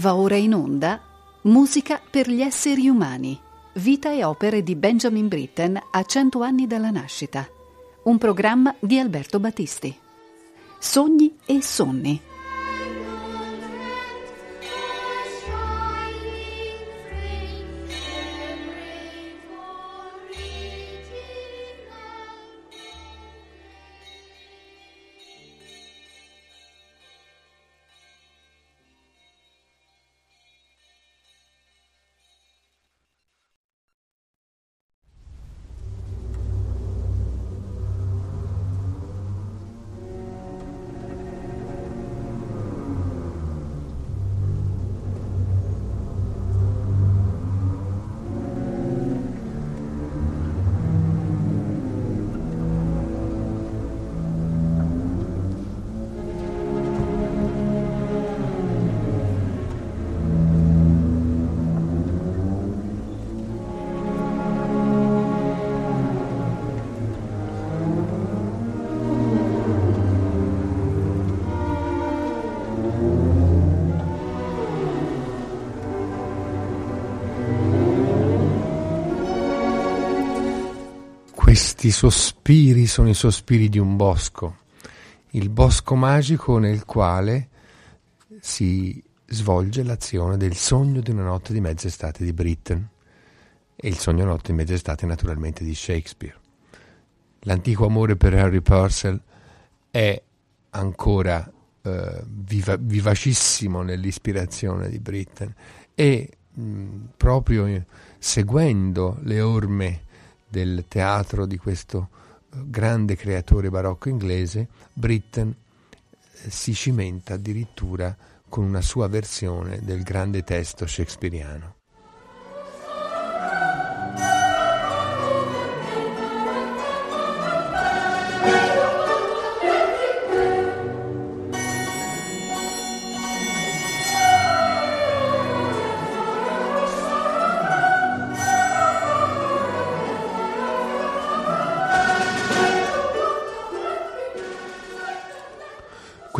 Va ora in onda Musica per gli esseri umani. Vita e opere di Benjamin Britten a cento anni dalla nascita. Un programma di Alberto Battisti. Sogni e sonni. Questi sospiri sono i sospiri di un bosco, il bosco magico nel quale si svolge l'azione del sogno di una notte di mezz'estate di Britten. E il sogno notte di mezz'estate naturalmente di Shakespeare. L'antico amore per Harry Purcell è ancora eh, viva, vivacissimo nell'ispirazione di Britten. E mh, proprio seguendo le orme del teatro di questo eh, grande creatore barocco inglese, Britten eh, si cimenta addirittura con una sua versione del grande testo shakespeariano.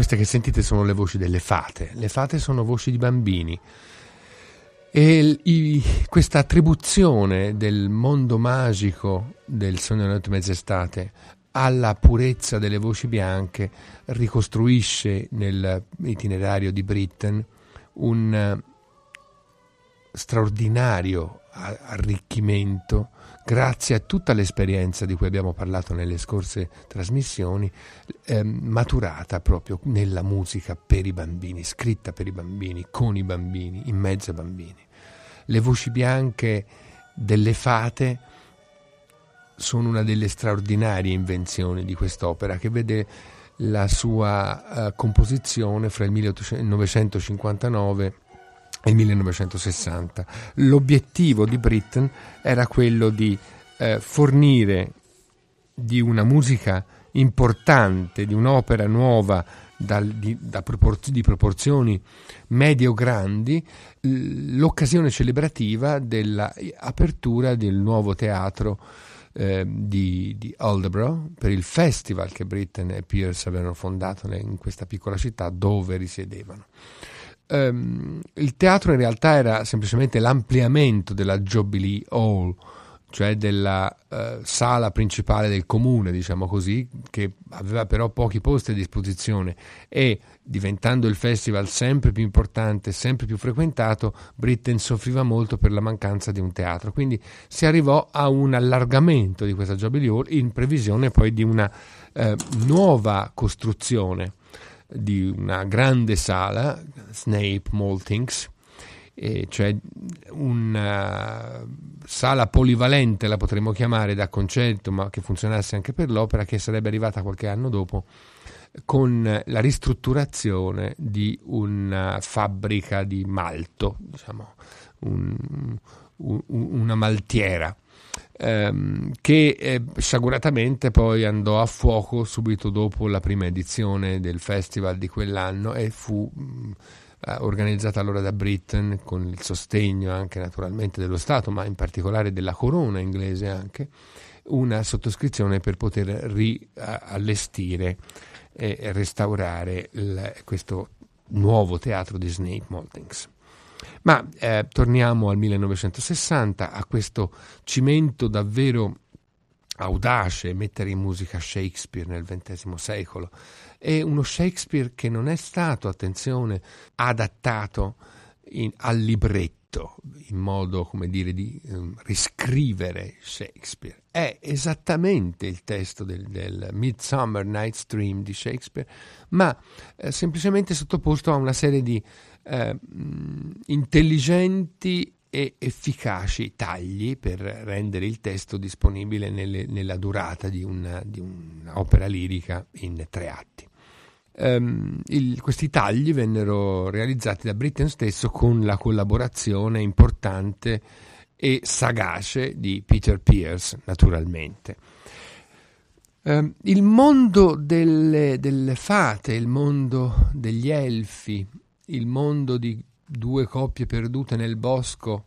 Queste che sentite sono le voci delle fate. Le fate sono voci di bambini. E i, questa attribuzione del mondo magico del sogno della notte mezz'estate alla purezza delle voci bianche ricostruisce nell'itinerario di Britten un straordinario arricchimento grazie a tutta l'esperienza di cui abbiamo parlato nelle scorse trasmissioni, eh, maturata proprio nella musica per i bambini, scritta per i bambini, con i bambini, in mezzo ai bambini. Le voci bianche delle fate sono una delle straordinarie invenzioni di quest'opera che vede la sua uh, composizione fra il 1959 nel 1960. L'obiettivo di Britten era quello di eh, fornire di una musica importante, di un'opera nuova da, di, da propor- di proporzioni medio-grandi, l'occasione celebrativa dell'apertura del nuovo teatro eh, di, di Aldebrough per il festival che Britten e Pierce avevano fondato in questa piccola città dove risiedevano um, il teatro in realtà era semplicemente l'ampliamento della Jubilee Hall, cioè della uh, sala principale del comune, diciamo così, che aveva però pochi posti a disposizione e diventando il festival sempre più importante, sempre più frequentato, Britten soffriva molto per la mancanza di un teatro. Quindi si arrivò a un allargamento di questa Jubilee Hall in previsione poi di una uh, nuova costruzione di una grande sala, Snape Maltings, eh, cioè una sala polivalente la potremmo chiamare da concerto, ma che funzionasse anche per l'opera, che sarebbe arrivata qualche anno dopo con la ristrutturazione di una fabbrica di malto, diciamo, un, un, una maltiera ehm, che eh, sciaguratamente poi andò a fuoco subito dopo la prima edizione del festival di quell'anno e fu mh, eh, organizzata allora da Britain con il sostegno anche naturalmente dello Stato, ma in particolare della corona inglese anche, una sottoscrizione per poter riallestire e restaurare il, questo nuovo teatro di Snape Maltings. Ma eh, torniamo al 1960, a questo cimento davvero audace, mettere in musica Shakespeare nel XX secolo. È uno Shakespeare che non è stato, attenzione, adattato in, al libretto in modo, come dire, di um, riscrivere Shakespeare. È esattamente il testo del, del Midsummer Night's Dream di Shakespeare, ma eh, semplicemente sottoposto a una serie di eh, intelligenti e efficaci tagli per rendere il testo disponibile nelle, nella durata di, una, di un'opera lirica in tre atti. Um, il, questi tagli vennero realizzati da Britten stesso con la collaborazione importante e sagace di Peter Pierce, naturalmente. Um, il mondo delle, delle fate, il mondo degli elfi, il mondo di due coppie perdute nel bosco,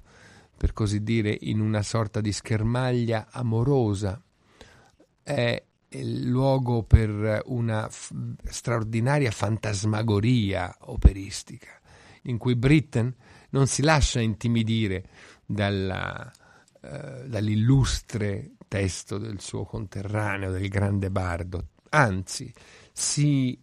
per così dire, in una sorta di schermaglia amorosa, è il luogo per una f- straordinaria fantasmagoria operistica, in cui Britten non si lascia intimidire dalla, uh, dall'illustre testo del suo conterraneo, del grande bardo, anzi si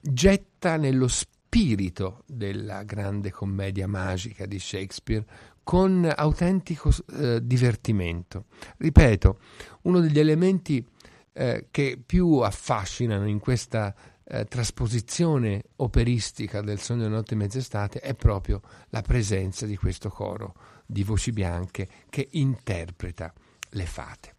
getta nello spirito della grande commedia magica di Shakespeare con autentico eh, divertimento. Ripeto, uno degli elementi eh, che più affascinano in questa eh, trasposizione operistica del Sogno di Notte e Mezz'estate è proprio la presenza di questo coro di voci bianche che interpreta le fate.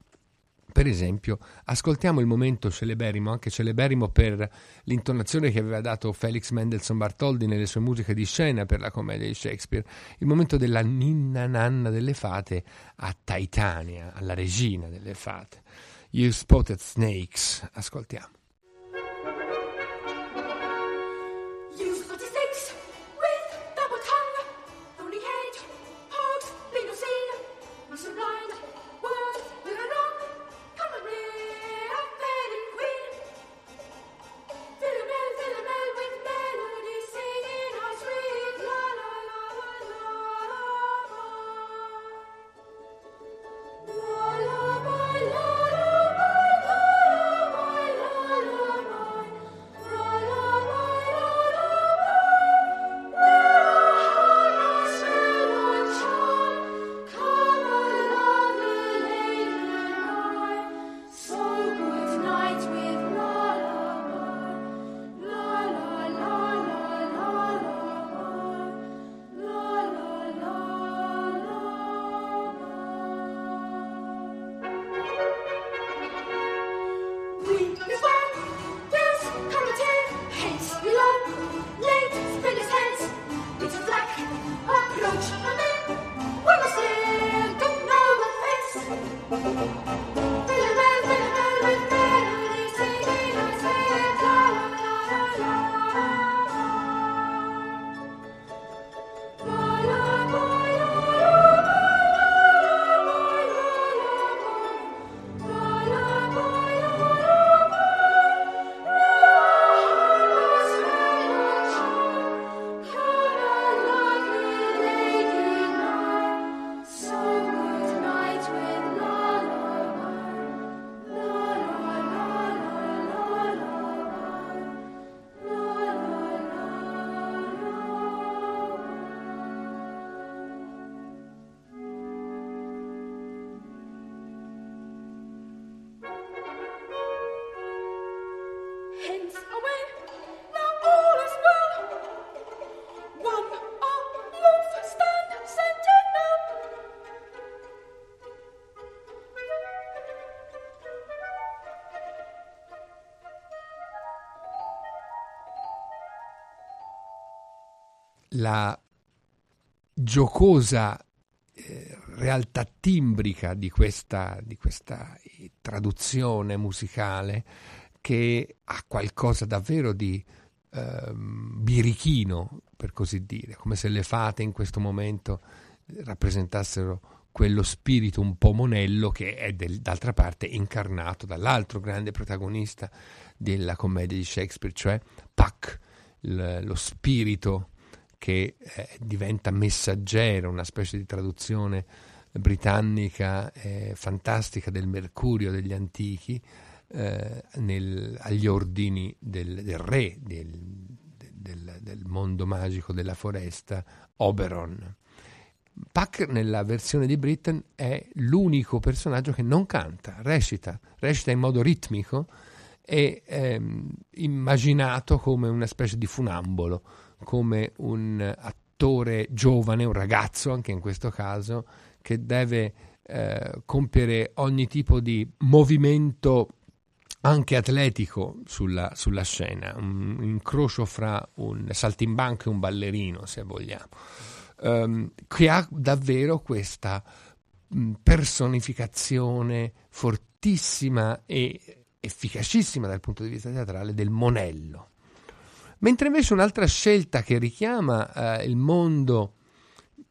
Per esempio, ascoltiamo il momento celeberrimo, anche celeberrimo per l'intonazione che aveva dato Felix Mendelssohn Bartholdi nelle sue musiche di scena per la commedia di Shakespeare, il momento della ninna nanna delle fate a Titania, alla regina delle fate. You Spotted Snakes. Ascoltiamo. La giocosa eh, realtà timbrica di questa, di questa eh, traduzione musicale che ha qualcosa davvero di eh, birichino, per così dire, come se le fate in questo momento rappresentassero quello spirito un po' monello che è del, d'altra parte incarnato dall'altro grande protagonista della commedia di Shakespeare, cioè Puck, il, lo spirito che eh, diventa messaggero, una specie di traduzione britannica eh, fantastica del Mercurio degli antichi eh, nel, agli ordini del, del re del, del, del, mondo magico della foresta, Oberon. Puck nella versione di Britain è l'unico personaggio che non canta, recita, recita in modo ritmico e ehm, immaginato come una specie di funambolo, come un attore giovane, un ragazzo anche in questo caso, che deve eh, compiere ogni tipo di movimento anche atletico sulla, sulla, scena, un incrocio fra un saltimbanco e un ballerino, se vogliamo, um, che ha davvero questa personificazione fortissima e efficacissima dal punto di vista teatrale del monello. Mentre invece un'altra scelta che richiama eh, il mondo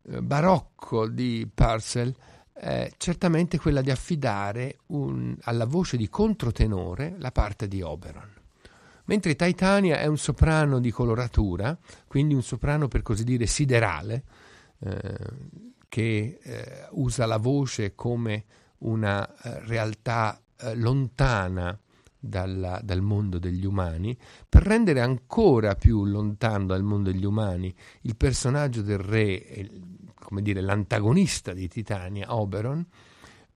eh, barocco di Purcell è certamente quella di affidare un, alla voce di controtenore la parte di Oberon. Mentre Titania è un soprano di coloratura, quindi un soprano per così dire siderale, eh, che eh, usa la voce come una realtà lontana dalla, dal mondo degli umani, per rendere ancora più lontano dal mondo degli umani il personaggio del re, come dire, l'antagonista di Titania, Oberon,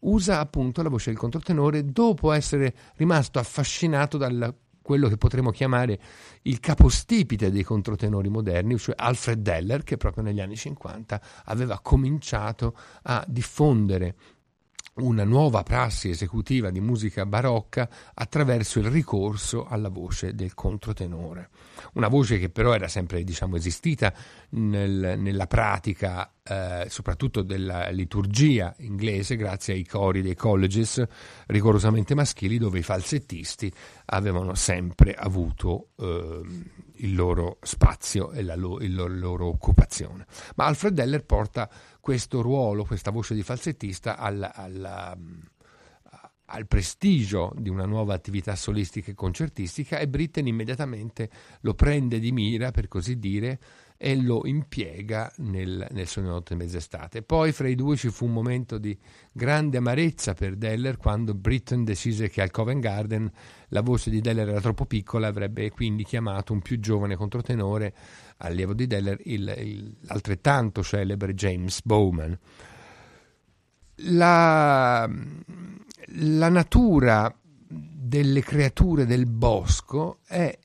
usa appunto la voce del controtenore dopo essere rimasto affascinato da quello che potremmo chiamare il capostipite dei controtenori moderni, cioè Alfred Deller, che proprio negli anni 50 aveva cominciato a diffondere una nuova prassi esecutiva di musica barocca attraverso il ricorso alla voce del controtenore. Una voce che però era sempre diciamo, esistita nel, nella pratica, eh, soprattutto della liturgia inglese, grazie ai cori dei colleges rigorosamente maschili, dove i falsettisti avevano sempre avuto eh, il loro spazio e la, lo, il, la loro occupazione. Ma Alfred Deller porta questo ruolo, questa voce di falsettista al, al, al, prestigio di una nuova attività solistica e concertistica e Britten immediatamente lo prende di mira, per così dire, e lo impiega nel, nel suo notte mezz'estate. Poi fra i due ci fu un momento di grande amarezza per Deller quando Britten decise che al Covent Garden la voce di Deller era troppo piccola, avrebbe quindi chiamato un più giovane controtenore allievo di Deller, il, il, l'altrettanto celebre James Bowman. La, la natura delle creature del bosco è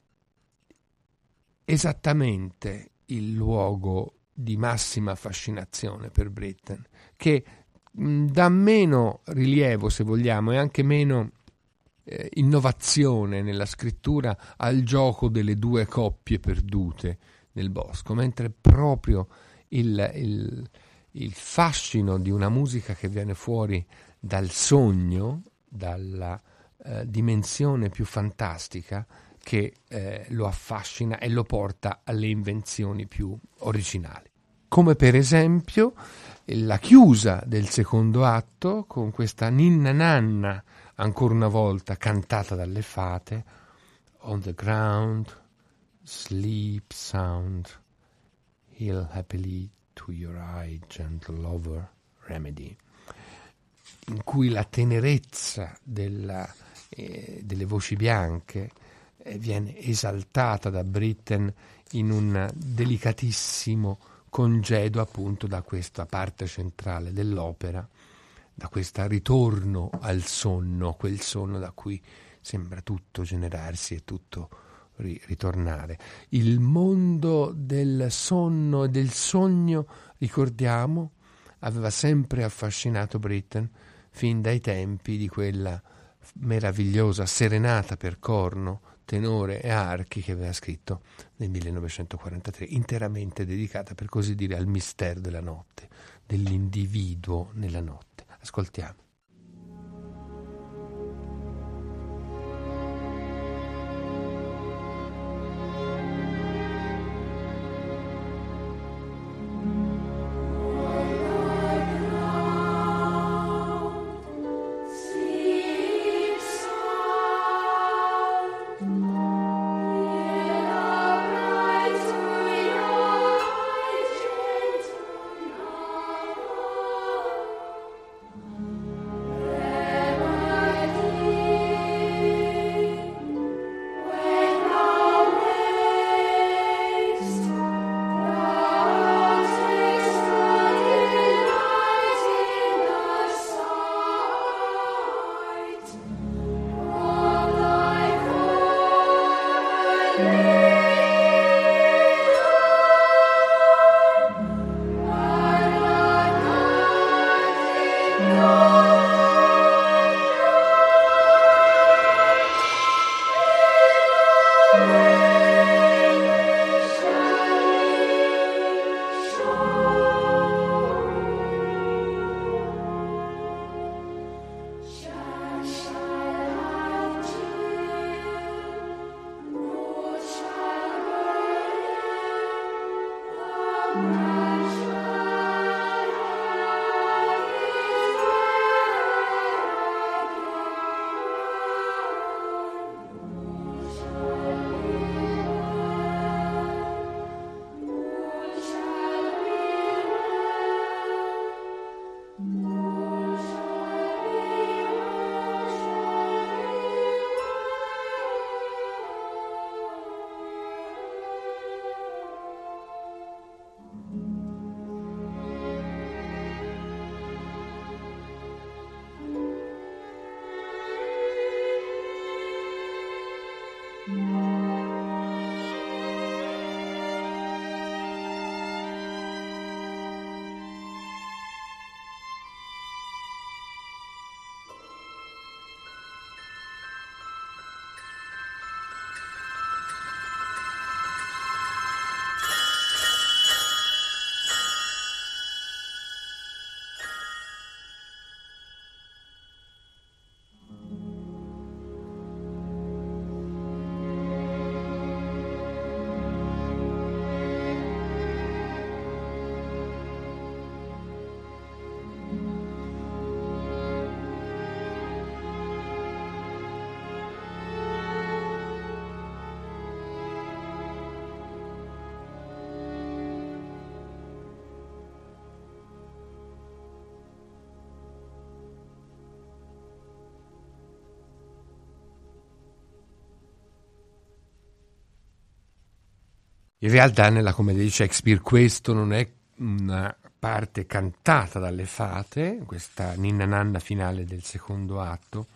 esattamente il luogo di massima fascinazione per Britten, che dà meno rilievo, se vogliamo, e anche meno eh, innovazione nella scrittura al gioco delle due coppie perdute nel bosco, mentre proprio il, il, il fascino di una musica che viene fuori dal sogno, dalla eh, dimensione più fantastica, che eh, lo affascina e lo porta alle invenzioni più originali. Come per esempio la chiusa del secondo atto con questa ninna nanna, ancora una volta cantata dalle fate, On the ground, sleep sound, heal happily to your eye, gentle lover, remedy, in cui la tenerezza della, eh, delle voci bianche viene esaltata da Britten in un delicatissimo congedo appunto da questa parte centrale dell'opera, da questo ritorno al sonno, quel sonno da cui sembra tutto generarsi e tutto ri- ritornare. Il mondo del sonno e del sogno, ricordiamo, aveva sempre affascinato Britten fin dai tempi di quella meravigliosa serenata per corno tenore e archi che aveva scritto nel 1943, interamente dedicata per così dire al mistero della notte, dell'individuo nella notte. Ascoltiamo. In realtà nella commedia di Shakespeare questo non è una parte cantata dalle fate, questa ninna nanna finale del secondo atto,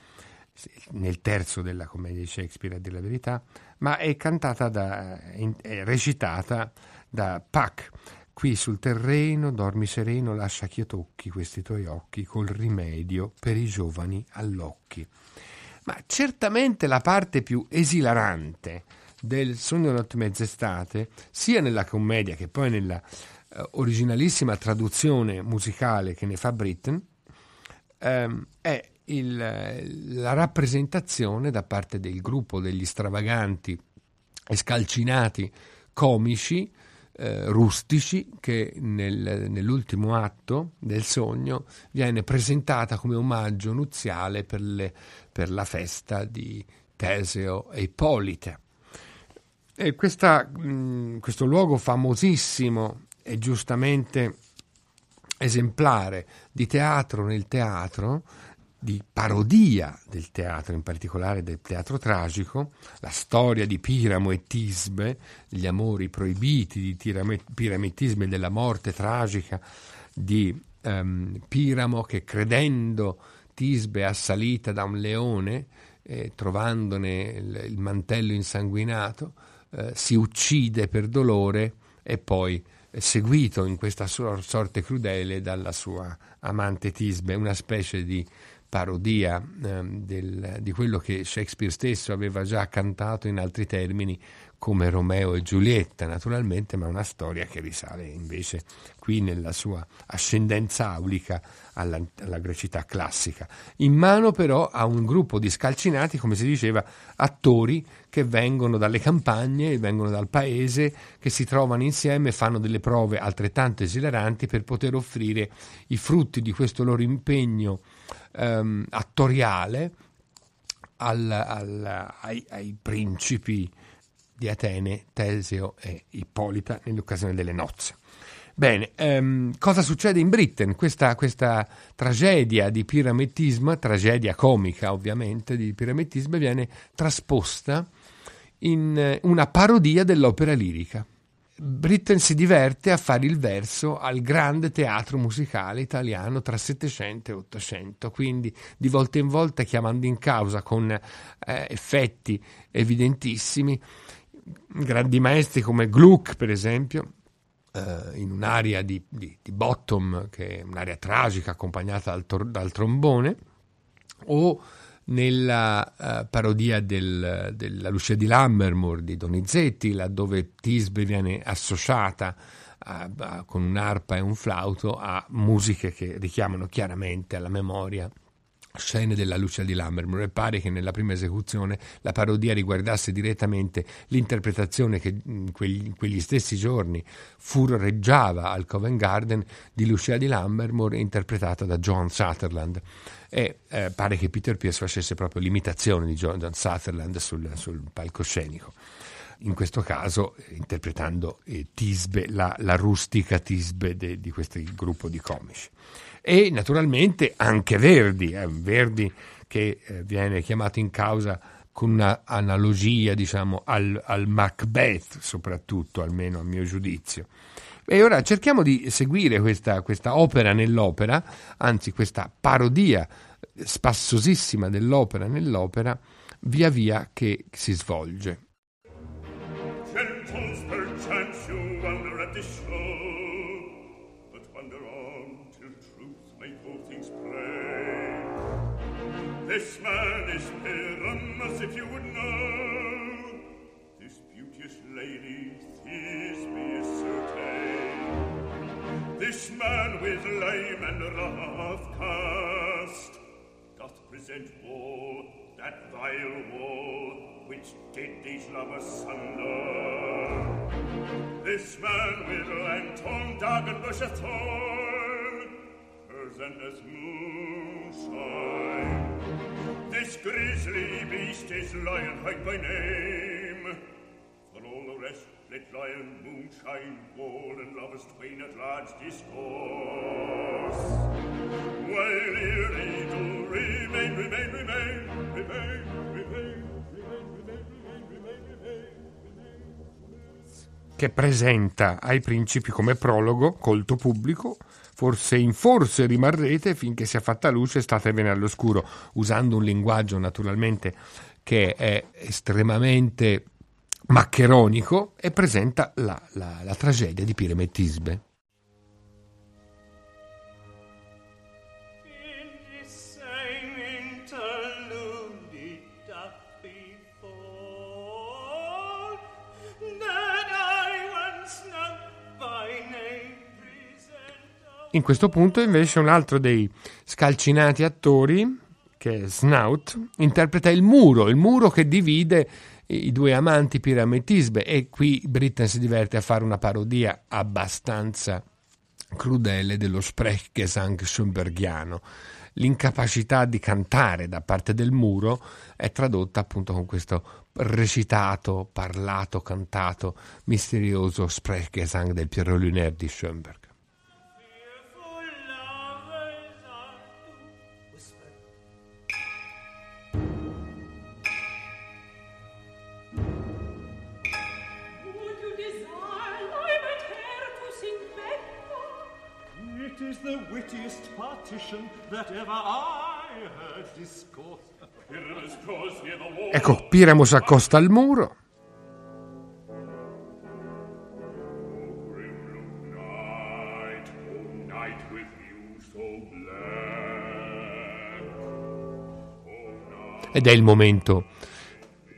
nel terzo della commedia di Shakespeare a dire la verità, ma è cantata da, è recitata da Puck. Qui sul terreno dormi sereno, lascia che io tocchi questi tuoi occhi col rimedio per i giovani all'occhi. Ma certamente la parte più esilarante del Sogno notte mezz'estate, sia nella commedia che poi nella uh, originalissima traduzione musicale che ne fa Britten, um, è il, la rappresentazione da parte del gruppo degli stravaganti e scalcinati comici eh, rustici che nel, nell'ultimo atto del sogno viene presentata come omaggio nuziale per, le, per la festa di Teseo e Ippolite. E questa, mh, questo luogo famosissimo e giustamente esemplare di teatro nel teatro di parodia del teatro, in particolare del teatro tragico, la storia di Piramo e Tisbe, gli amori proibiti di Piramo e Tisbe e della morte tragica di um, Piramo che credendo Tisbe assalita da un leone, eh, trovandone il, il, mantello insanguinato, eh, si uccide per dolore e poi seguito in questa sua sorte crudele dalla sua amante Tisbe, una specie di parodia eh, del, di quello che Shakespeare stesso aveva già cantato in altri termini come Romeo e Giulietta, naturalmente, ma una storia che risale invece qui nella sua ascendenza aulica alla, alla grecità classica. In mano però a un gruppo di scalcinati, come si diceva, attori che vengono dalle campagne, vengono dal paese, che si trovano insieme e fanno delle prove altrettanto esilaranti per poter offrire i frutti di questo loro impegno ehm, attoriale al, al, ai, ai, principi di Atene, Teseo e Ippolita nell'occasione delle nozze. Bene, ehm, cosa succede in Britain? Questa, questa tragedia di pirametismo, tragedia comica ovviamente di pirametismo, viene trasposta in eh, una parodia dell'opera lirica. Britten si diverte a fare il verso al grande teatro musicale italiano tra Settecento e Ottocento, quindi di volta in volta chiamando in causa con eh, effetti evidentissimi grandi maestri come Gluck, per esempio, eh, in un'area di, di, di, bottom, che è un'area tragica accompagnata dal, tor- dal trombone, o nella uh, parodia del, della Lucia di Lammermoor di Donizetti, laddove Tisbe viene associata a, a, con un'arpa e un flauto a musiche che richiamano chiaramente alla memoria scene della Lucia di Lammermoor e pare che nella prima esecuzione la parodia riguardasse direttamente l'interpretazione che in quegli, in quegli stessi giorni furreggiava al Covent Garden di Lucia di Lammermoor interpretata da John Sutherland e eh, pare che Peter Pierce facesse proprio l'imitazione di John, John Sutherland sul, sul, palcoscenico. In questo caso interpretando eh, Tisbe, la, la, rustica Tisbe de, di questo gruppo di comici. E naturalmente anche Verdi, eh, Verdi che eh, viene chiamato in causa con un'analogia diciamo, al, al Macbeth, soprattutto, almeno a mio giudizio. E ora cerchiamo di seguire questa, questa opera nell'opera, anzi questa parodia spassosissima dell'opera nell'opera, via via che si svolge. This man is Pyramus, if you would know. This beauteous lady, Thisbe is This man with lame and rough cast doth present woe, that vile woe, which did these lovers sunder. This man with lanthorn, dog, and bush of thorn, presenteth moonshine. This grisly beast is Lionheart by name, for all the rest let lion moonshine wall and lovers twain at large discourse. While eerie do remain remain remain remain remain remain remain remain remain remain. Che presenta ai principi come prologo, colto pubblico, forse in forse rimarrete finché sia fatta luce e state bene all'oscuro, usando un linguaggio naturalmente che è estremamente maccheronico e presenta la, la, la tragedia di Piremetisbe. In questo punto invece un altro dei scalcinati attori, che è Snout, interpreta il muro, il muro che divide i due amanti Pirametisbe e qui Britten si diverte a fare una parodia abbastanza crudele dello Sprechgesang schönbergiano. L'incapacità di cantare da parte del muro è tradotta appunto con questo recitato, parlato, cantato, misterioso Sprechgesang del Pierrot Lunaire di Schönberg. Ecco, Piramo si accosta al muro. Ed è il momento,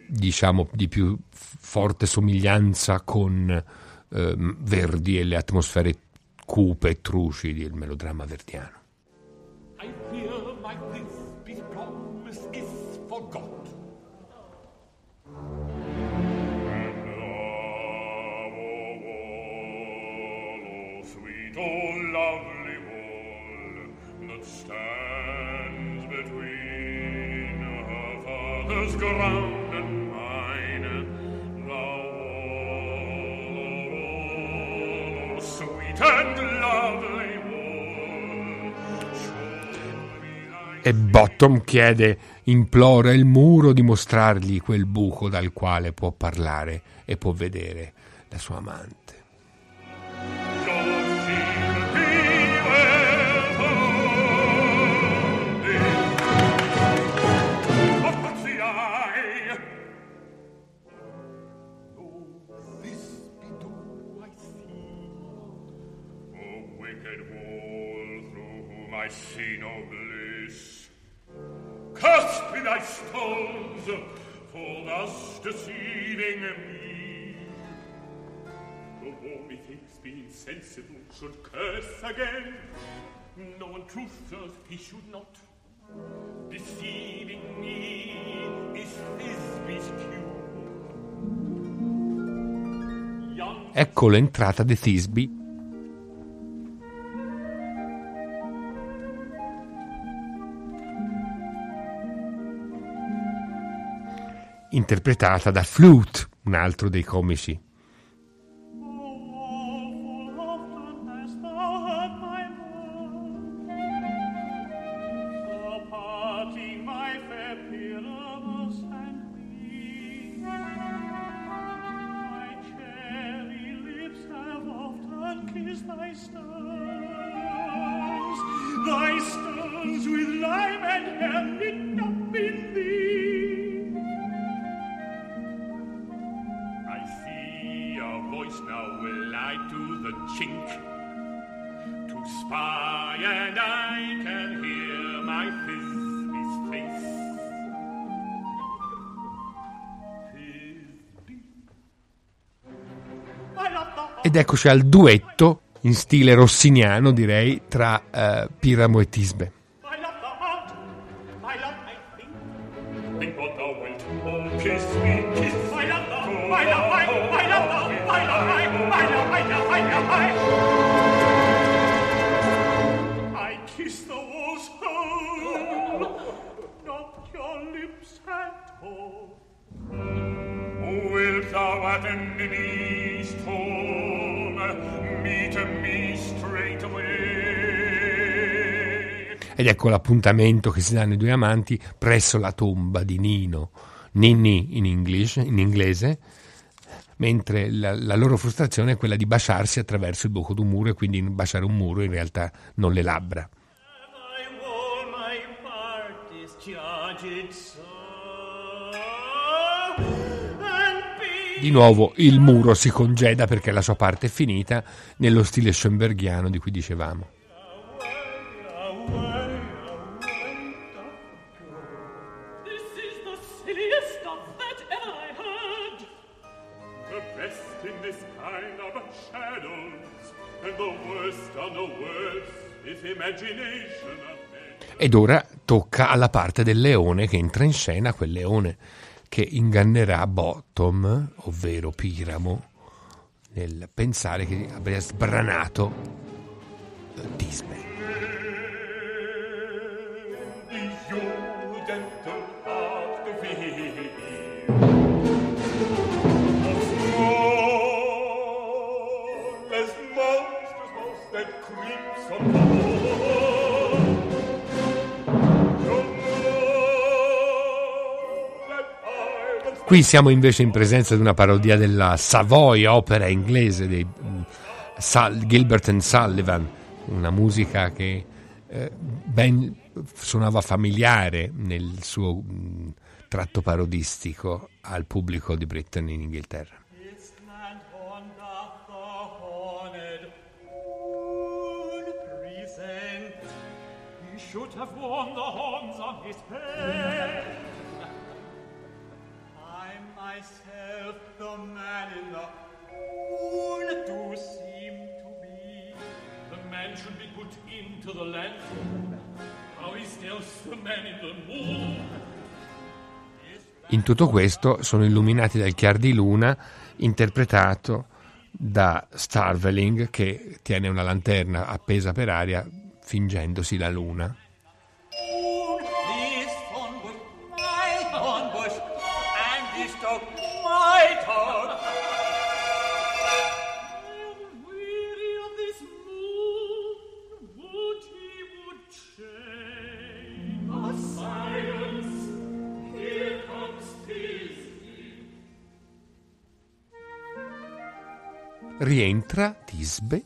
diciamo, di più forte somiglianza con eh, Verdi e le atmosfere cupe e trucidi il melodramma verdiano. I fear my this promise is forgot. And love, E Bottom chiede, implora il muro di mostrargli quel buco dal quale può parlare e può vedere la sua amante. see no bliss. Thy stones for thus deceiving me. The war methinks being sensible should curse again. No one truth does he should not. Deceiving me is Thisby's cue. Ecco l'entrata di Thisby interpretata da Flute, un altro dei comici. Eccoci al duetto, in stile rossiniano direi, tra uh, Piramo e Tisbe. Ecco l'appuntamento che si danno i due amanti presso la tomba di Nino, Ninni in, English, in inglese, mentre la, la, loro frustrazione è quella di baciarsi attraverso il buco d'un muro e quindi baciare un muro in realtà non le labbra. Di nuovo il muro si congeda perché la sua parte è finita nello stile schoenbergiano di cui dicevamo. Ed ora tocca alla parte del leone che entra in scena, quel leone che ingannerà Bottom, ovvero Piramo, nel pensare che abbia sbranato Disney. Qui siamo invece in presenza di una parodia della Savoy, opera inglese di mm, Gilbert and Sullivan, una musica che eh, ben suonava familiare nel suo mm, tratto parodistico al pubblico di Britain in Inghilterra. should have worn the horns on his head. Myself the man in the moon do seem to be. The man should be put into the lantern. How is else the man in the moon? In tutto questo sono illuminati dal chiar di luna interpretato da Starveling che tiene una lanterna appesa per aria fingendosi la luna. Rientra Tisbe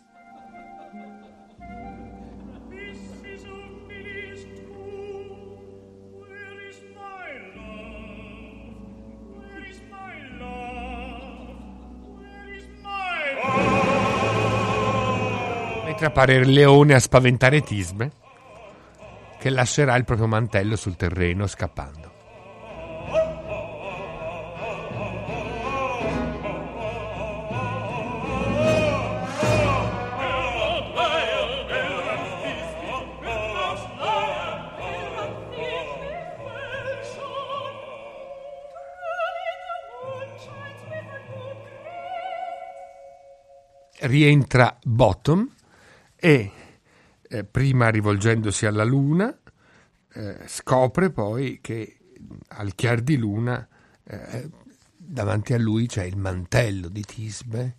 mentre appare il leone a spaventare Tisbe che lascerà il proprio mantello sul terreno scappando. Rientra Bottom e eh, prima rivolgendosi alla luna eh, scopre poi che al chiar di luna eh, davanti a lui c'è il mantello di Tisbe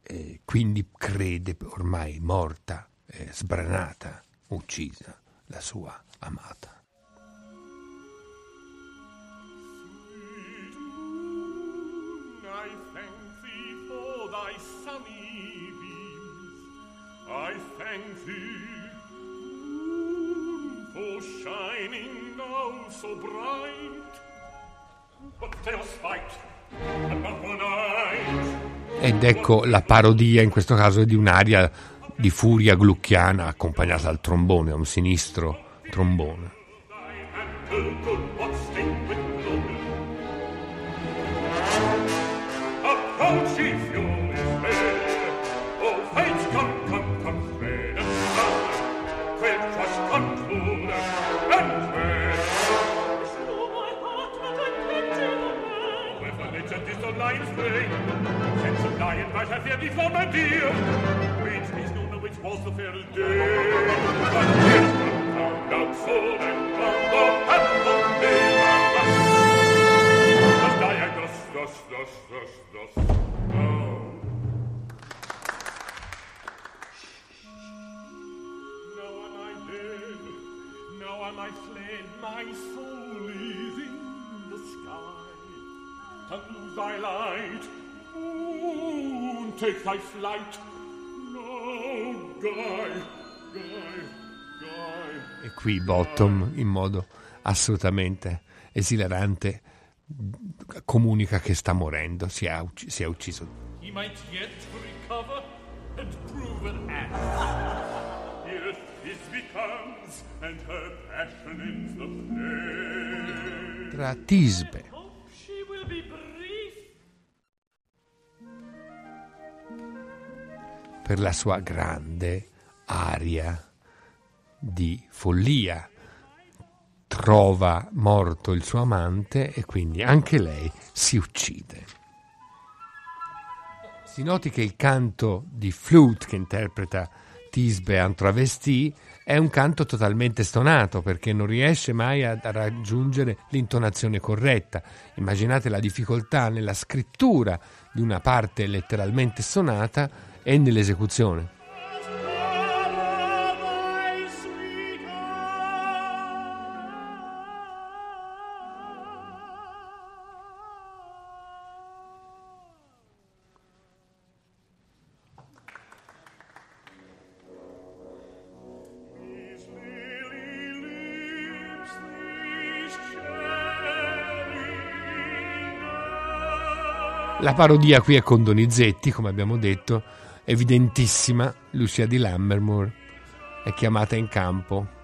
e quindi crede ormai morta, sbranata, uccisa la sua amata. Ed ecco la parodia in questo caso di un'aria di furia glucchiana accompagnata al trombone, a un sinistro trombone. Approach lion's before my dear. Which means no which was the fair day. Flight. No, Guy, Guy, Guy. E qui Bottom, in modo assolutamente esilarante, comunica che sta morendo, si è, ucc- si è ucciso. He might yet recover and prove an ass. Here his becomes and her passion ends the play. Tra Tisbe per la sua grande aria di follia. Trova morto il suo amante e quindi anche lei si uccide. Si noti che il canto di flute che interpreta Tisbe travesti è un canto totalmente stonato perché non riesce mai a, a raggiungere l'intonazione corretta. Immaginate la difficoltà nella scrittura di una parte letteralmente stonata e nell'esecuzione. La parodia qui è con Donizetti, come abbiamo detto, evidentissima. Lucia di Lammermoor è chiamata in campo.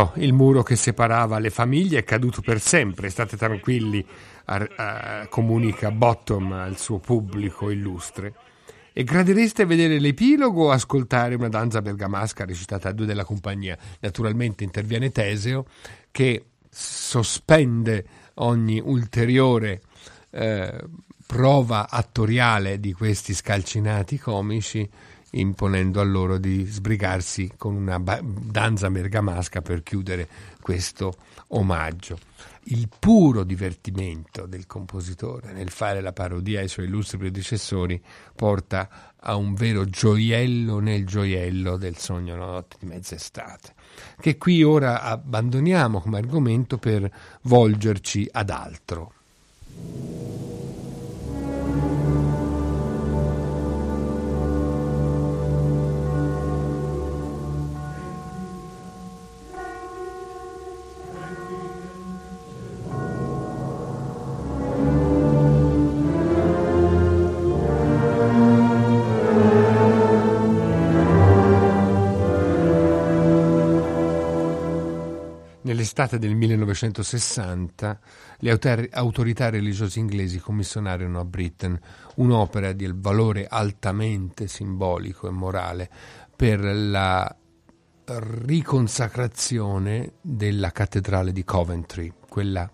No, il muro che separava le famiglie è caduto per sempre, state tranquilli, a- a- comunica Bottom al suo pubblico illustre. E gradireste vedere l'epilogo o ascoltare una danza bergamasca recitata a due della compagnia? Naturalmente interviene Teseo che sospende ogni ulteriore eh, prova attoriale di questi scalcinati comici imponendo a loro di sbrigarsi con una ba- danza bergamasca per chiudere questo omaggio. Il puro divertimento del compositore nel fare la parodia ai suoi illustri predecessori porta a un vero gioiello nel gioiello del sogno notte di mezz'estate, che qui ora abbandoniamo come argomento per volgerci ad altro. Nell'estate del 1960 le autor- autorità religiose inglesi commissionarono a Britten un'opera di valore altamente simbolico e morale per la riconsacrazione della cattedrale di Coventry, quella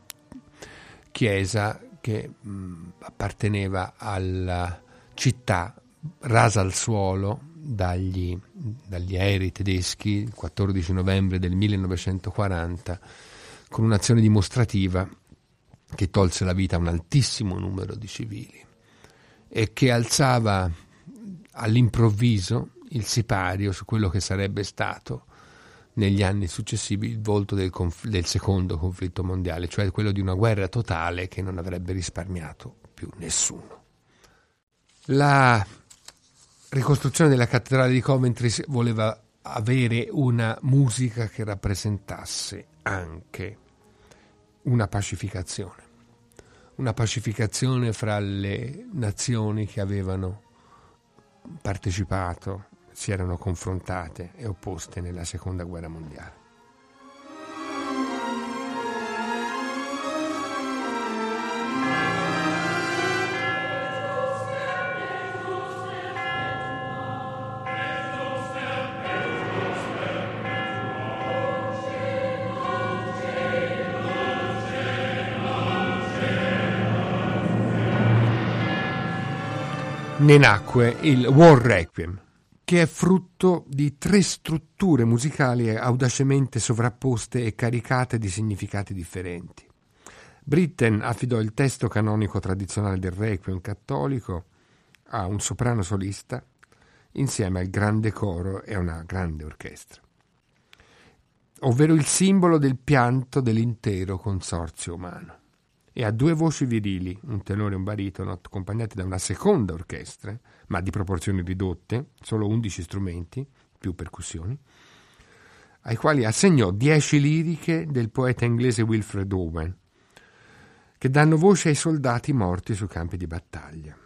chiesa che mh, apparteneva alla città rasa al suolo dagli, dagli aerei tedeschi il 14 novembre del 1940 con un'azione dimostrativa che tolse la vita a un altissimo numero di civili e che alzava all'improvviso il sipario su quello che sarebbe stato negli anni successivi il volto del, conf- del secondo conflitto mondiale, cioè quello di una guerra totale che non avrebbe risparmiato più nessuno. La ricostruzione della cattedrale di Coventry voleva avere una musica che rappresentasse anche una pacificazione, una pacificazione fra le nazioni che avevano partecipato, si erano confrontate e opposte nella seconda guerra mondiale. Ne nacque il War Requiem, che è frutto di tre strutture musicali audacemente sovrapposte e caricate di significati differenti. Britten affidò il testo canonico tradizionale del Requiem cattolico a un soprano solista insieme al grande coro e a una grande orchestra, ovvero il simbolo del pianto dell'intero consorzio umano e ha due voci virili, un tenore e un baritono, accompagnati da una seconda orchestra, ma di proporzioni ridotte, solo 11 strumenti, più percussioni, ai quali assegnò 10 liriche del poeta inglese Wilfred Owen, che danno voce ai soldati morti sui campi di battaglia.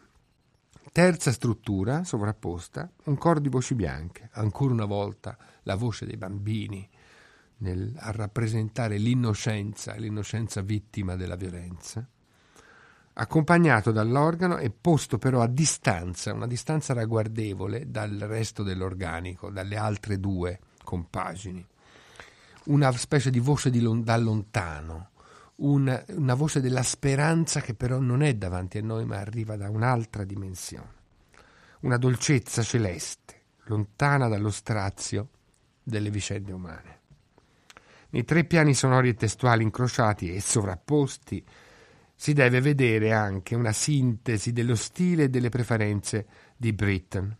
Terza struttura, sovrapposta, un coro di voci bianche, ancora una volta la voce dei bambini, nel, a rappresentare l'innocenza, l'innocenza vittima della violenza, accompagnato dall'organo e posto però a distanza, una distanza ragguardevole dal resto dell'organico, dalle altre due compagini. Una specie di voce di da lontano, una, una voce della speranza che però non è davanti a noi ma arriva da un'altra dimensione. Una dolcezza celeste, lontana dallo strazio delle vicende umane. Nei tre piani sonori e testuali incrociati e sovrapposti si deve vedere anche una sintesi dello stile e delle preferenze di Britten,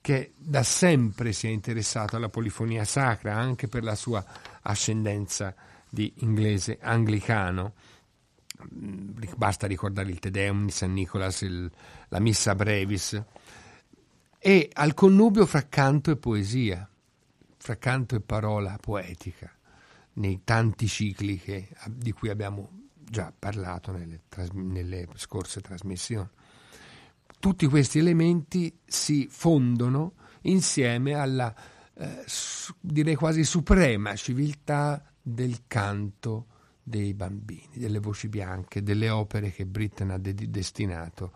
che da sempre si è interessato alla polifonia sacra anche per la sua ascendenza di inglese anglicano. Basta ricordare il Te Deum San Nicolas, il, la Missa Brevis, e al connubio fra canto e poesia, fra canto e parola poetica nei tanti cicli che, di cui abbiamo già parlato nelle, nelle scorse trasmissioni. Tutti questi elementi si fondono insieme alla, eh, direi quasi suprema civiltà del canto dei bambini, delle voci bianche, delle opere che Britten ha de- destinato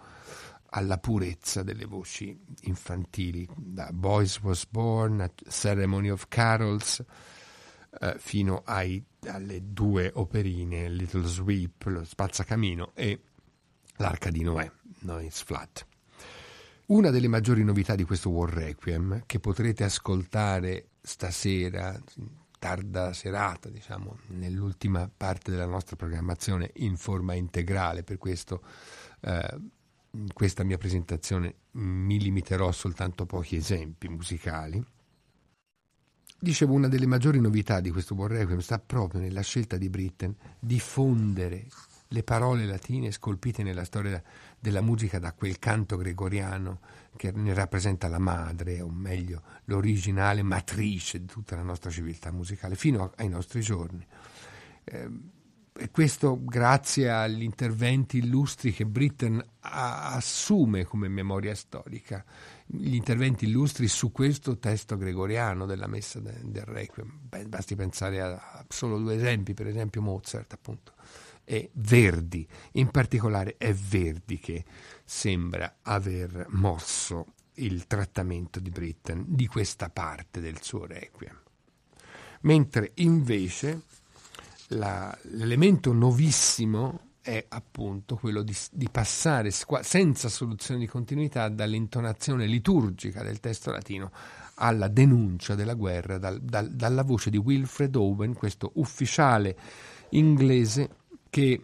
alla purezza delle voci infantili, da Boys Was Born a Ceremony of Carols, eh, fino ai, alle due operine, Little Sweep, lo spazzacamino e l'Arca di Noè, Noise Flat. Una delle maggiori novità di questo War Requiem, che potrete ascoltare stasera, tarda serata, diciamo, nell'ultima parte della nostra programmazione in forma integrale, per questo eh, in questa mia presentazione mi limiterò soltanto a pochi esempi musicali Dicevo, una delle maggiori novità di questo buon requiem sta proprio nella scelta di Britten di fondere le parole latine scolpite nella storia della musica da quel canto gregoriano che ne rappresenta la madre, o meglio l'originale matrice di tutta la nostra civiltà musicale, fino ai nostri giorni. Eh, e questo grazie agli interventi illustri che Britten assume come memoria storica gli interventi illustri su questo testo gregoriano della messa de, del Requiem. Beh, basti pensare a, a, solo due esempi, per esempio Mozart, appunto, e Verdi. In particolare è Verdi che sembra aver mosso il trattamento di Britten di questa parte del suo Requiem. Mentre invece la, l'elemento novissimo è appunto quello di, di passare senza soluzione di continuità dall'intonazione liturgica del testo latino alla denuncia della guerra dal, dal, dalla voce di Wilfred Owen, questo ufficiale inglese che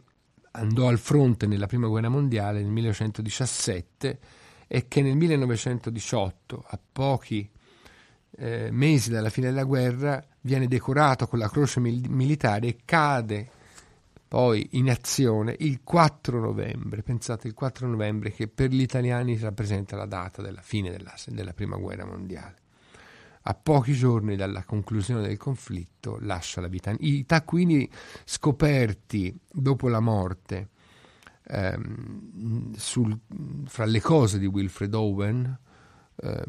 andò al fronte nella prima guerra mondiale nel 1917 e che nel 1918, a pochi eh, mesi dalla fine della guerra, viene decorato con la croce mil- militare e cade poi in azione il 4 novembre, pensate il 4 novembre che per gli italiani rappresenta la data della fine della, della prima guerra mondiale. a pochi giorni dalla conclusione del conflitto lascia la vita. I taccuini scoperti dopo la morte ehm, sul, fra le cose di Wilfred Owen eh,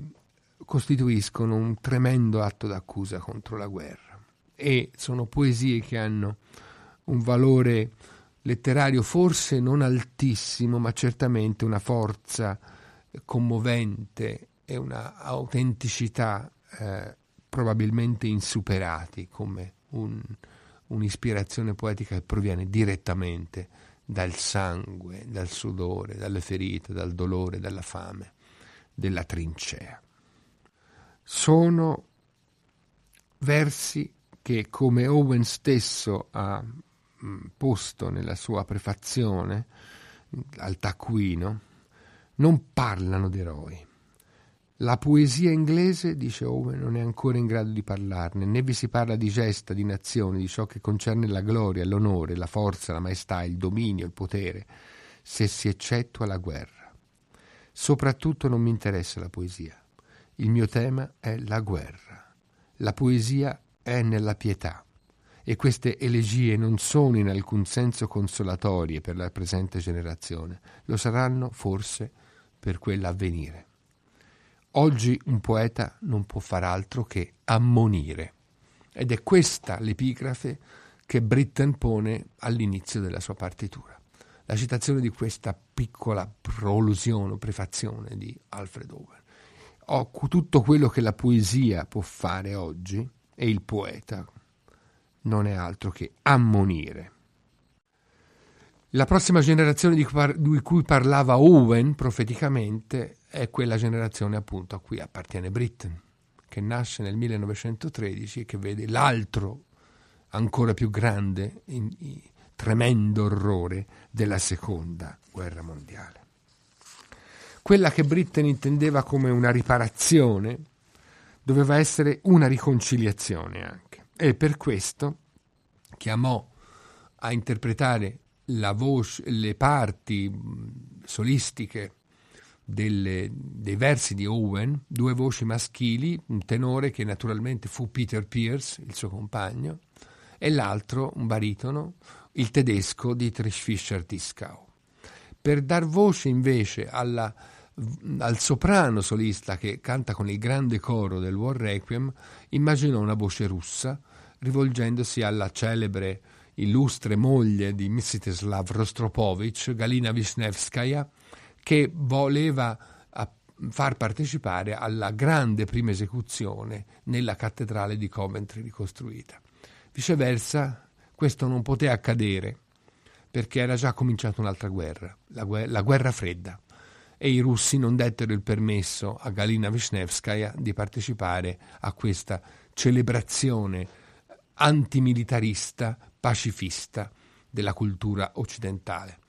costituiscono un tremendo atto d'accusa contro la guerra e sono poesie che hanno un valore letterario forse non altissimo, ma certamente una forza commovente e una autenticità eh, probabilmente insuperati come un, un'ispirazione poetica che proviene direttamente dal sangue, dal sudore, dalle ferite, dal dolore, dalla fame, della trincea. Sono versi che, come Owen stesso ha posto nella sua prefazione al taccuino, non parlano di eroi. La poesia inglese, dice Owen, non è ancora in grado di parlarne, né vi si parla di gesta, di nazione, di ciò che concerne la gloria, l'onore, la forza, la maestà, il dominio, il potere, se si eccettua la guerra. Soprattutto non mi interessa la poesia. Il mio tema è la guerra. La poesia è nella pietà. E queste elegie non sono in alcun senso consolatorie per la presente generazione, lo saranno forse per quella a venire. Oggi un poeta non può far altro che ammonire. Ed è questa l'epigrafe che Britten pone all'inizio della sua partitura. La citazione di questa piccola prolusione o prefazione di Alfred Owen. Ho tutto quello che la poesia può fare oggi e il poeta non è altro che ammonire. La prossima generazione di cui parlava Owen profeticamente è quella generazione appunto a cui appartiene Britten, che nasce nel 1913 e che vede l'altro ancora più grande, in, in, tremendo orrore della seconda guerra mondiale. Quella che Britten intendeva come una riparazione doveva essere una riconciliazione anche e per questo chiamò a interpretare voce, le parti solistiche delle, dei versi di Owen, due voci maschili, un tenore che naturalmente fu Peter Pierce, il suo compagno, e l'altro, un baritono, il tedesco Dietrich Fischer-Dieskau. Per dar voce invece alla, al soprano solista che canta con il grande coro del War Requiem, immaginò una voce russa, rivolgendosi alla celebre illustre moglie di Mstislav Rostropovich, Galina Wisniewskaja, che voleva far partecipare alla grande prima esecuzione nella cattedrale di Coventry ricostruita. Viceversa, questo non poté accadere perché era già cominciata un'altra guerra, la, guerra, la guerra fredda, e i russi non dettero il permesso a Galina Wisniewskaja di partecipare a questa celebrazione antimilitarista, pacifista della cultura occidentale.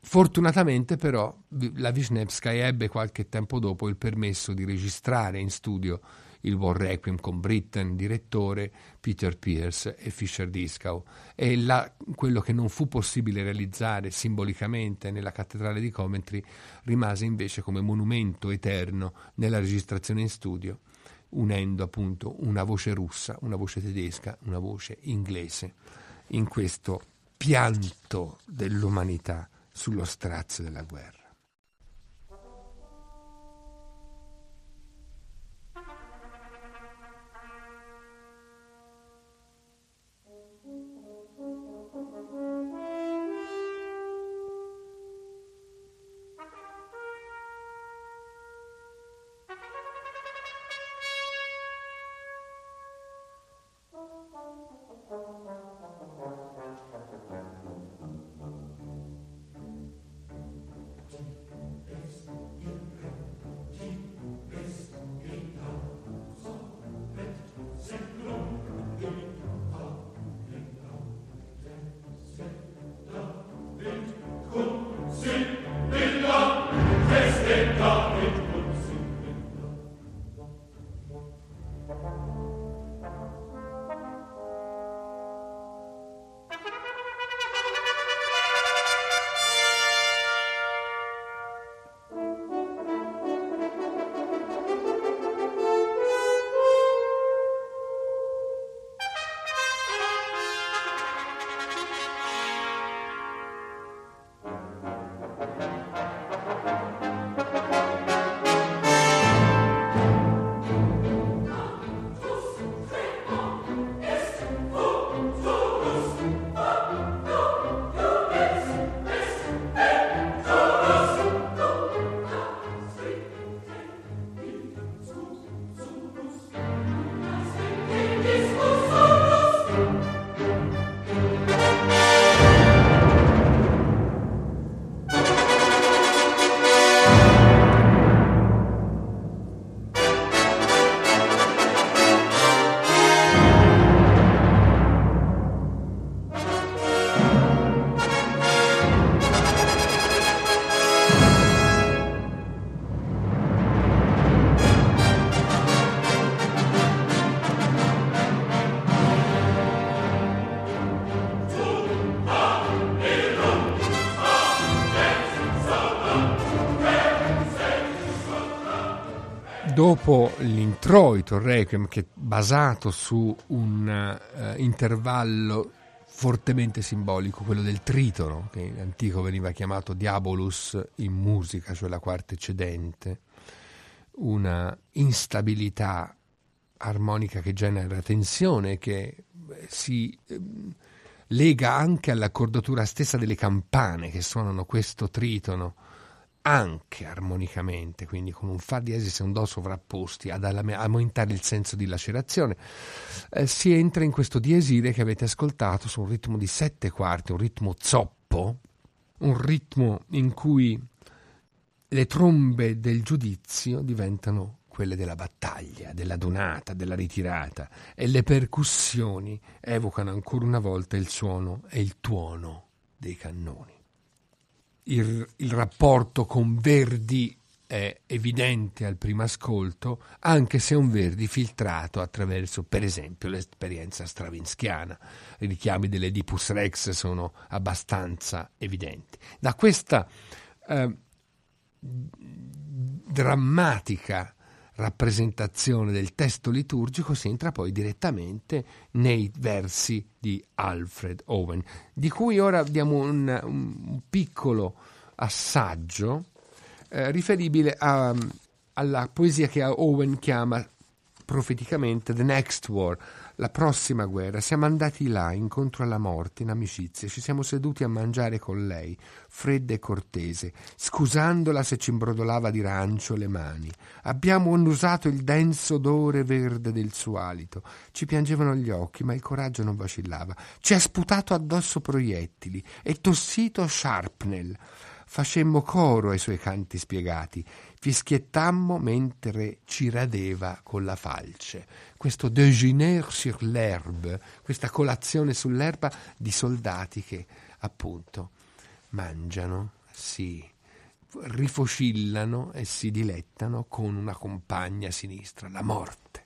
Fortunatamente però la Wisniewskaja ebbe qualche tempo dopo il permesso di registrare in studio il War Requiem con Britten, direttore, Peter Pierce e Fischer Dieskau. E la, quello che non fu possibile realizzare simbolicamente nella cattedrale di Coventry rimase invece come monumento eterno nella registrazione in studio, unendo appunto una voce russa, una voce tedesca, una voce inglese in questo pianto dell'umanità sullo strazio della guerra. Dopo l'introito, il requiem, che è basato su un uh, intervallo fortemente simbolico, quello del tritono, che in antico veniva chiamato diabolus in musica, cioè la quarta eccedente, una instabilità armonica che genera tensione, che si eh, lega anche all'accordatura stessa delle campane che suonano questo tritono, anche armonicamente, quindi con un Fa diesis e un Do sovrapposti ad aumentare il senso di lacerazione, eh, si entra in questo diesire che avete ascoltato su un ritmo di sette quarti, un ritmo zoppo, un ritmo in cui le trombe del giudizio diventano quelle della battaglia, della donata, della ritirata, e le percussioni evocano ancora una volta il suono e il tuono dei cannoni. Il, il rapporto con Verdi è evidente al primo ascolto, anche se è un Verdi filtrato attraverso, per esempio, l'esperienza stravinschiana. I richiami dell'Edipus Rex sono abbastanza evidenti. Da questa eh, drammatica rappresentazione del testo liturgico si entra poi direttamente nei versi di Alfred Owen, di cui ora diamo un, un piccolo assaggio eh, riferibile a, alla poesia che Owen chiama profeticamente The Next War, la prossima guerra. Siamo andati là, incontro alla morte, in amicizia. Ci siamo seduti a mangiare con lei, fredda e cortese, scusandola se ci imbrodolava di rancio le mani. Abbiamo annusato il denso odore verde del suo alito. Ci piangevano gli occhi, ma il coraggio non vacillava. Ci ha sputato addosso proiettili e tossito sharpnel. Facemmo coro ai suoi canti spiegati, fischiettammo mentre ci radeva con la falce. Questo déjeuner sur l'herbe, questa colazione sull'erba di soldati che appunto mangiano, si rifocillano e si dilettano con una compagna sinistra, la morte.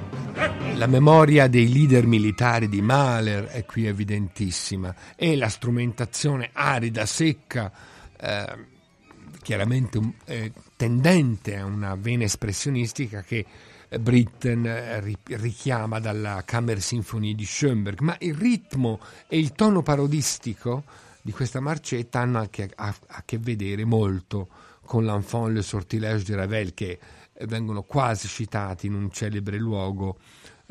La memoria dei leader militari di Mahler è qui evidentissima e la strumentazione arida, secca, eh, chiaramente eh, tendente a una vena espressionistica che Britten eh, richiama dalla Kammersinfonie di Schoenberg, ma il ritmo e il tono parodistico di questa marcetta hanno anche a, a che vedere molto con l'Enfant le sortilège di Ravel che vengono quasi citati in un celebre luogo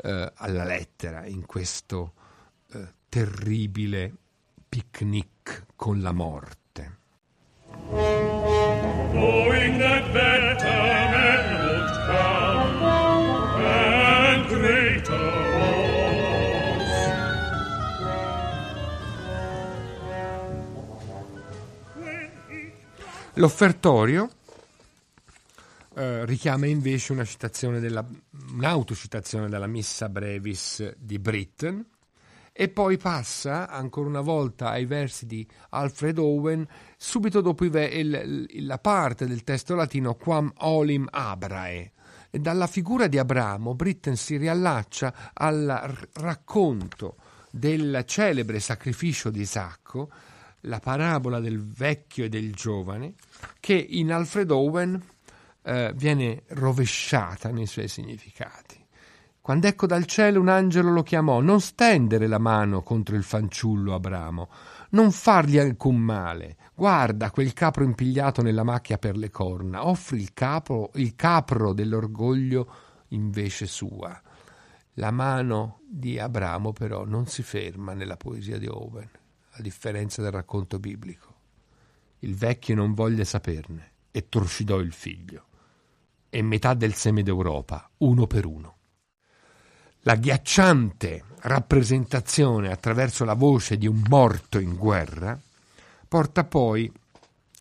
eh, alla lettera in questo eh, terribile picnic con la morte. Knowing that better men would come and greater L'offertorio eh, richiama invece una citazione della, un'autocitazione della Missa Brevis di Britten e poi passa ancora una volta ai versi di Alfred Owen subito dopo il, la parte del testo latino Quam olim abrae. E dalla figura di Abramo Britten si riallaccia al racconto del celebre sacrificio di Isacco, la parabola del vecchio e del giovane, che in Alfred Owen eh, viene rovesciata nei suoi significati. Quando ecco dal cielo un angelo lo chiamò, non stendere la mano contro il fanciullo Abramo, non fargli alcun male, guarda quel capro impigliato nella macchia per le corna, offri il, capo, il capro dell'orgoglio invece sua. La mano di Abramo però non si ferma nella poesia di Owen, a differenza del racconto biblico. Il vecchio non voglia saperne e torcidò il figlio e metà del seme d'Europa, uno per uno. L'agghiacciante rappresentazione attraverso la voce di un morto in guerra porta poi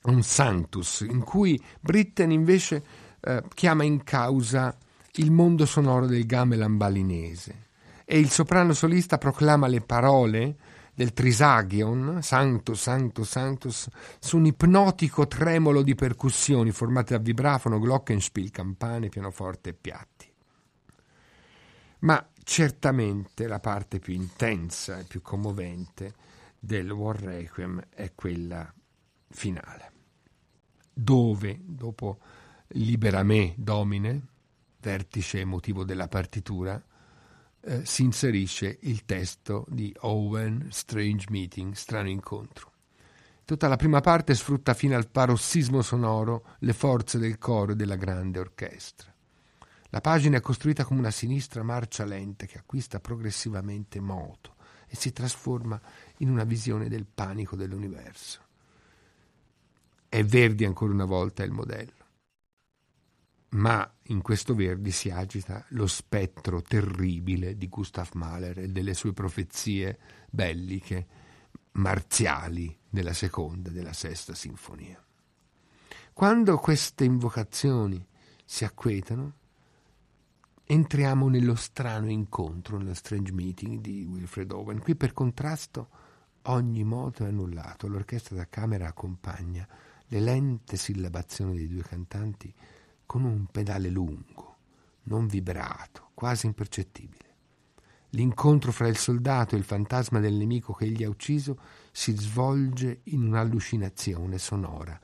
un Sanctus, in cui Britten invece eh, chiama in causa il mondo sonoro del gamelan balinese e il soprano solista proclama le parole del Trisagion, Sanctus, Sanctus, Sanctus, su un ipnotico tremolo di percussioni formate da vibrafono, glockenspiel, campane, pianoforte e piatti. Ma certamente la parte più intensa e più commovente del War Requiem è quella finale, dove, dopo Libera me, Domine, vertice emotivo della partitura, eh, si inserisce il testo di Owen Strange Meeting, strano incontro. Tutta la prima parte sfrutta fino al parossismo sonoro le forze del coro e della grande orchestra. La pagina è costruita come una sinistra marcia lenta che acquista progressivamente moto e si trasforma in una visione del panico dell'universo. È Verdi ancora una volta il modello. Ma in questo Verdi si agita lo spettro terribile di Gustav Mahler e delle sue profezie belliche, marziali della seconda e della sesta sinfonia. Quando queste invocazioni si acquetano, entriamo nello strano incontro, nello strange meeting di Wilfred Owen. Qui per contrasto ogni moto è annullato, l'orchestra da camera accompagna le lente sillabazioni dei due cantanti con un pedale lungo, non vibrato, quasi impercettibile. L'incontro fra il soldato e il fantasma del nemico che egli ha ucciso si svolge in un'allucinazione sonora,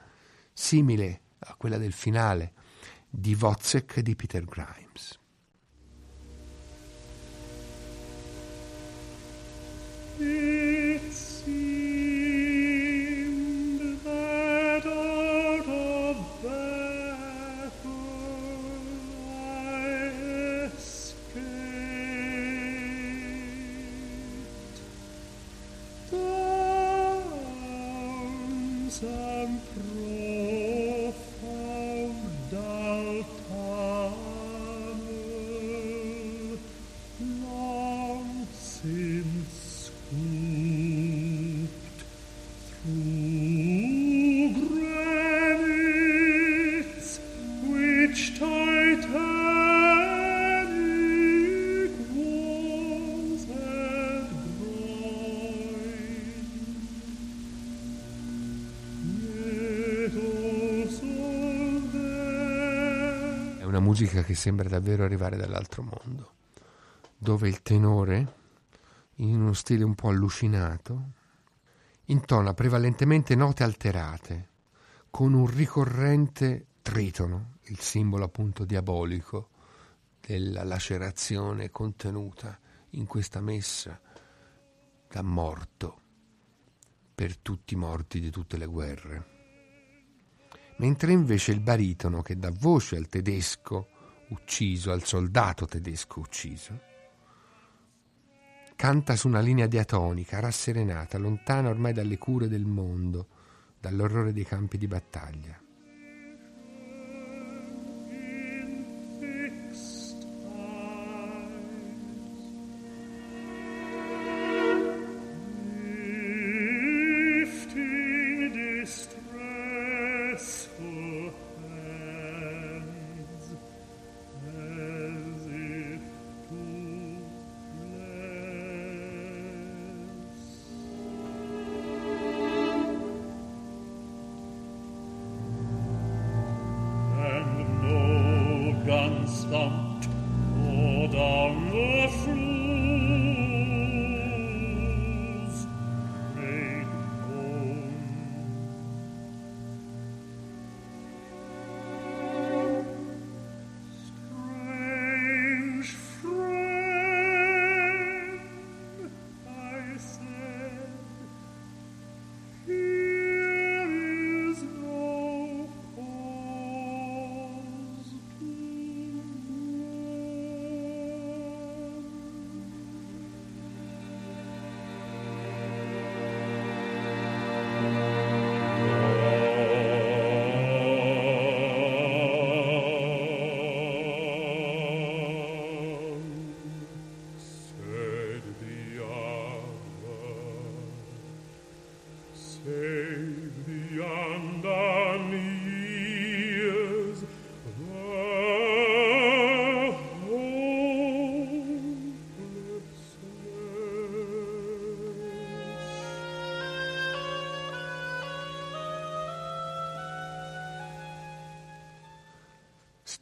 simile a quella del finale di Wozzeck di Peter Grimes. It sembra davvero arrivare dall'altro mondo, dove il tenore, in uno stile un po' allucinato, intona prevalentemente note alterate, con un ricorrente tritono, il simbolo appunto diabolico della lacerazione contenuta in questa messa da morto per tutti i morti di tutte le guerre. Mentre invece il baritono che dà voce al tedesco ucciso, al soldato tedesco ucciso, canta su una linea diatonica, rasserenata, lontana ormai dalle cure del mondo, dall'orrore dei campi di battaglia.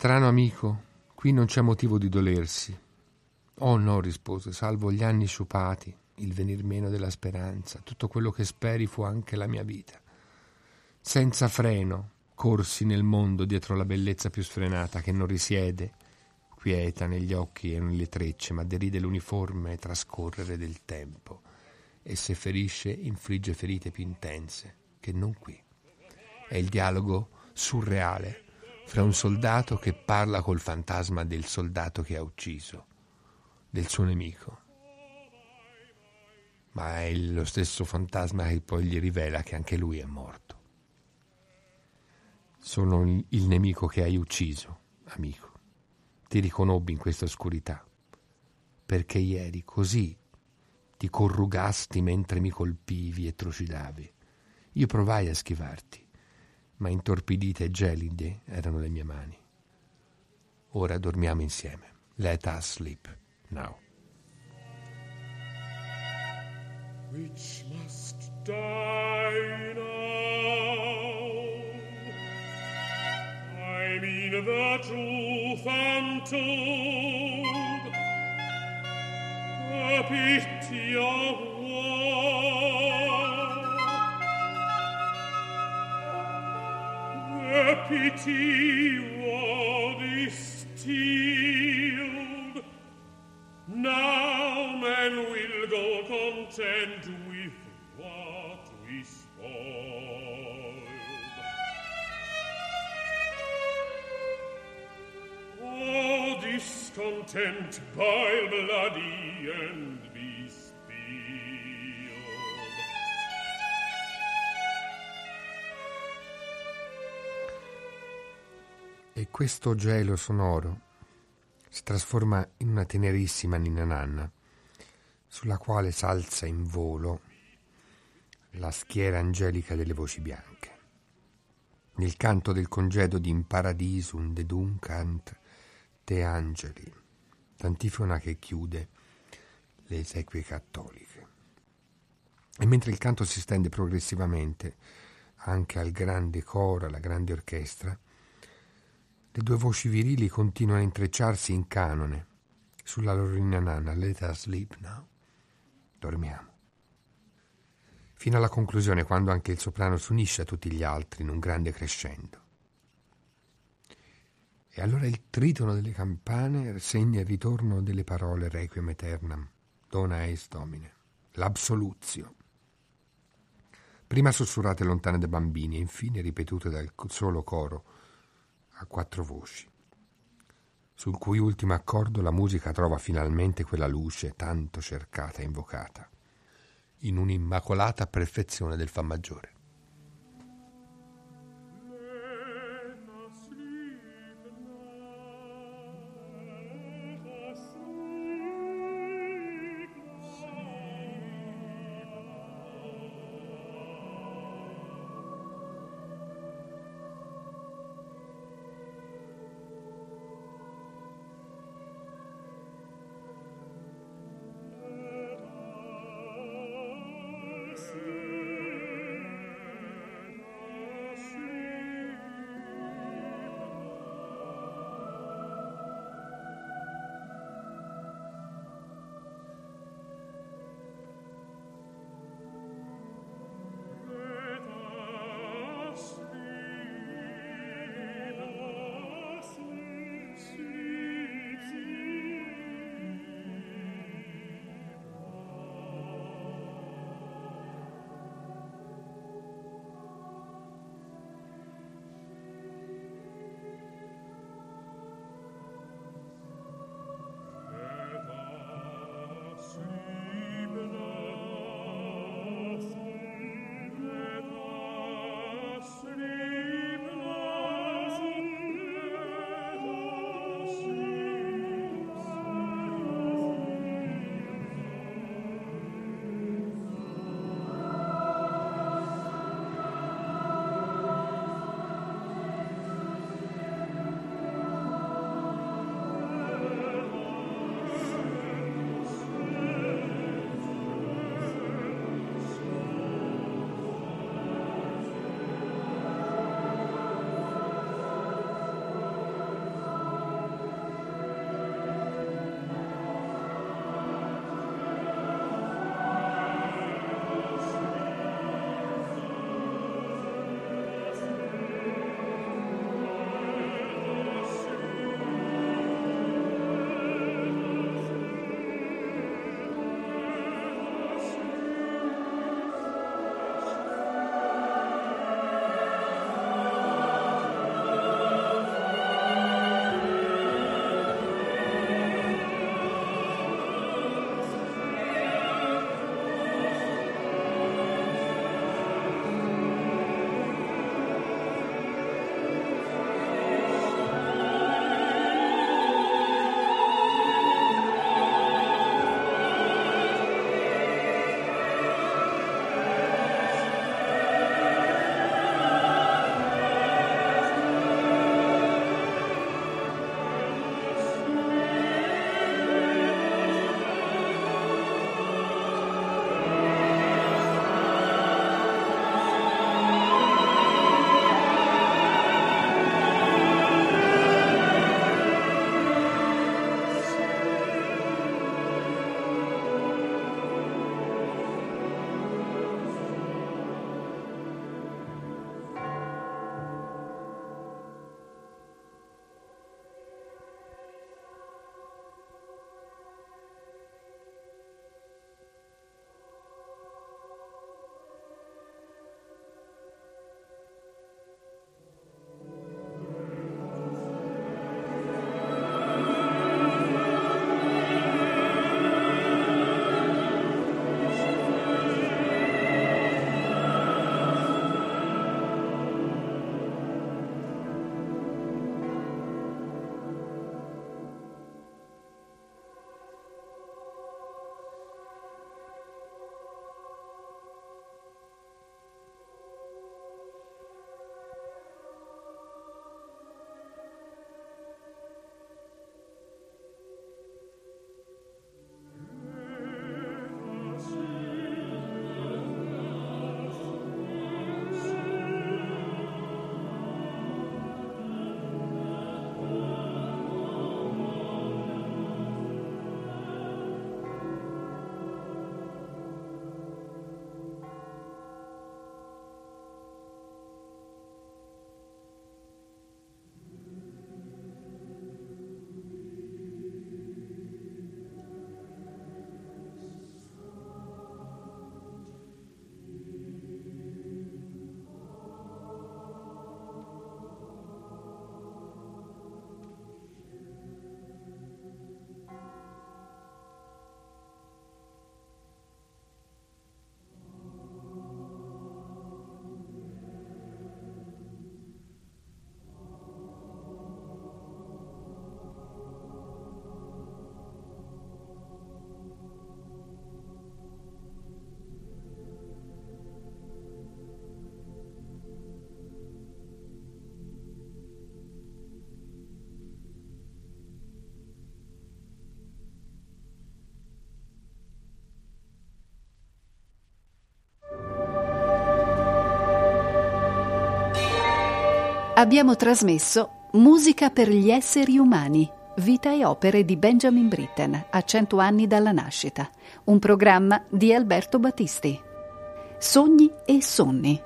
Strano amico, qui non c'è motivo di dolersi. Oh no, rispose, salvo gli anni sciupati, il venir meno della speranza, tutto quello che speri fu anche la mia vita. Senza freno corsi nel mondo dietro la bellezza più sfrenata che non risiede, quieta negli occhi e nelle trecce, ma deride l'uniforme trascorrere del tempo e se ferisce infligge ferite più intense che non qui. È il dialogo surreale fra un soldato che parla col fantasma del soldato che ha ucciso, del suo nemico. Ma è lo stesso fantasma che poi gli rivela che anche lui è morto. Sono il nemico che hai ucciso, amico. Ti riconobbi in questa oscurità, perché ieri così ti corrugasti mentre mi colpivi e trucidavi. Io provai a schivarti ma intorpidite e gelide erano le mie mani. Ora dormiamo insieme. Let us sleep now. Which must die now. I mean the truth untold. The pity of discontent, by bloody and Questo gelo sonoro si trasforma in una tenerissima ninna nanna, sulla quale s'alza in volo la schiera angelica delle voci bianche. Nel canto del congedo di In Paradisum deduncant te angeli, l'antifona che chiude le esequie cattoliche. E mentre il canto si stende progressivamente anche al grande coro, alla grande orchestra, le due voci virili continuano a intrecciarsi in canone sulla loro inna nanna. Let us sleep now. Dormiamo. Fino alla conclusione, quando anche il soprano si unisce a tutti gli altri in un grande crescendo. E allora il tritono delle campane segna il ritorno delle parole Requiem Eternam, Dona Eis Domine, l'absoluzio. Prima sussurrate lontane dai bambini e infine ripetute dal solo coro a quattro voci, sul cui ultimo accordo la musica trova finalmente quella luce tanto cercata e invocata, in un'immacolata perfezione del Fa maggiore. Abbiamo trasmesso Musica per gli esseri umani, vita e opere di Benjamin Britten a cento anni dalla nascita, un programma di Alberto Battisti. Sogni e sonni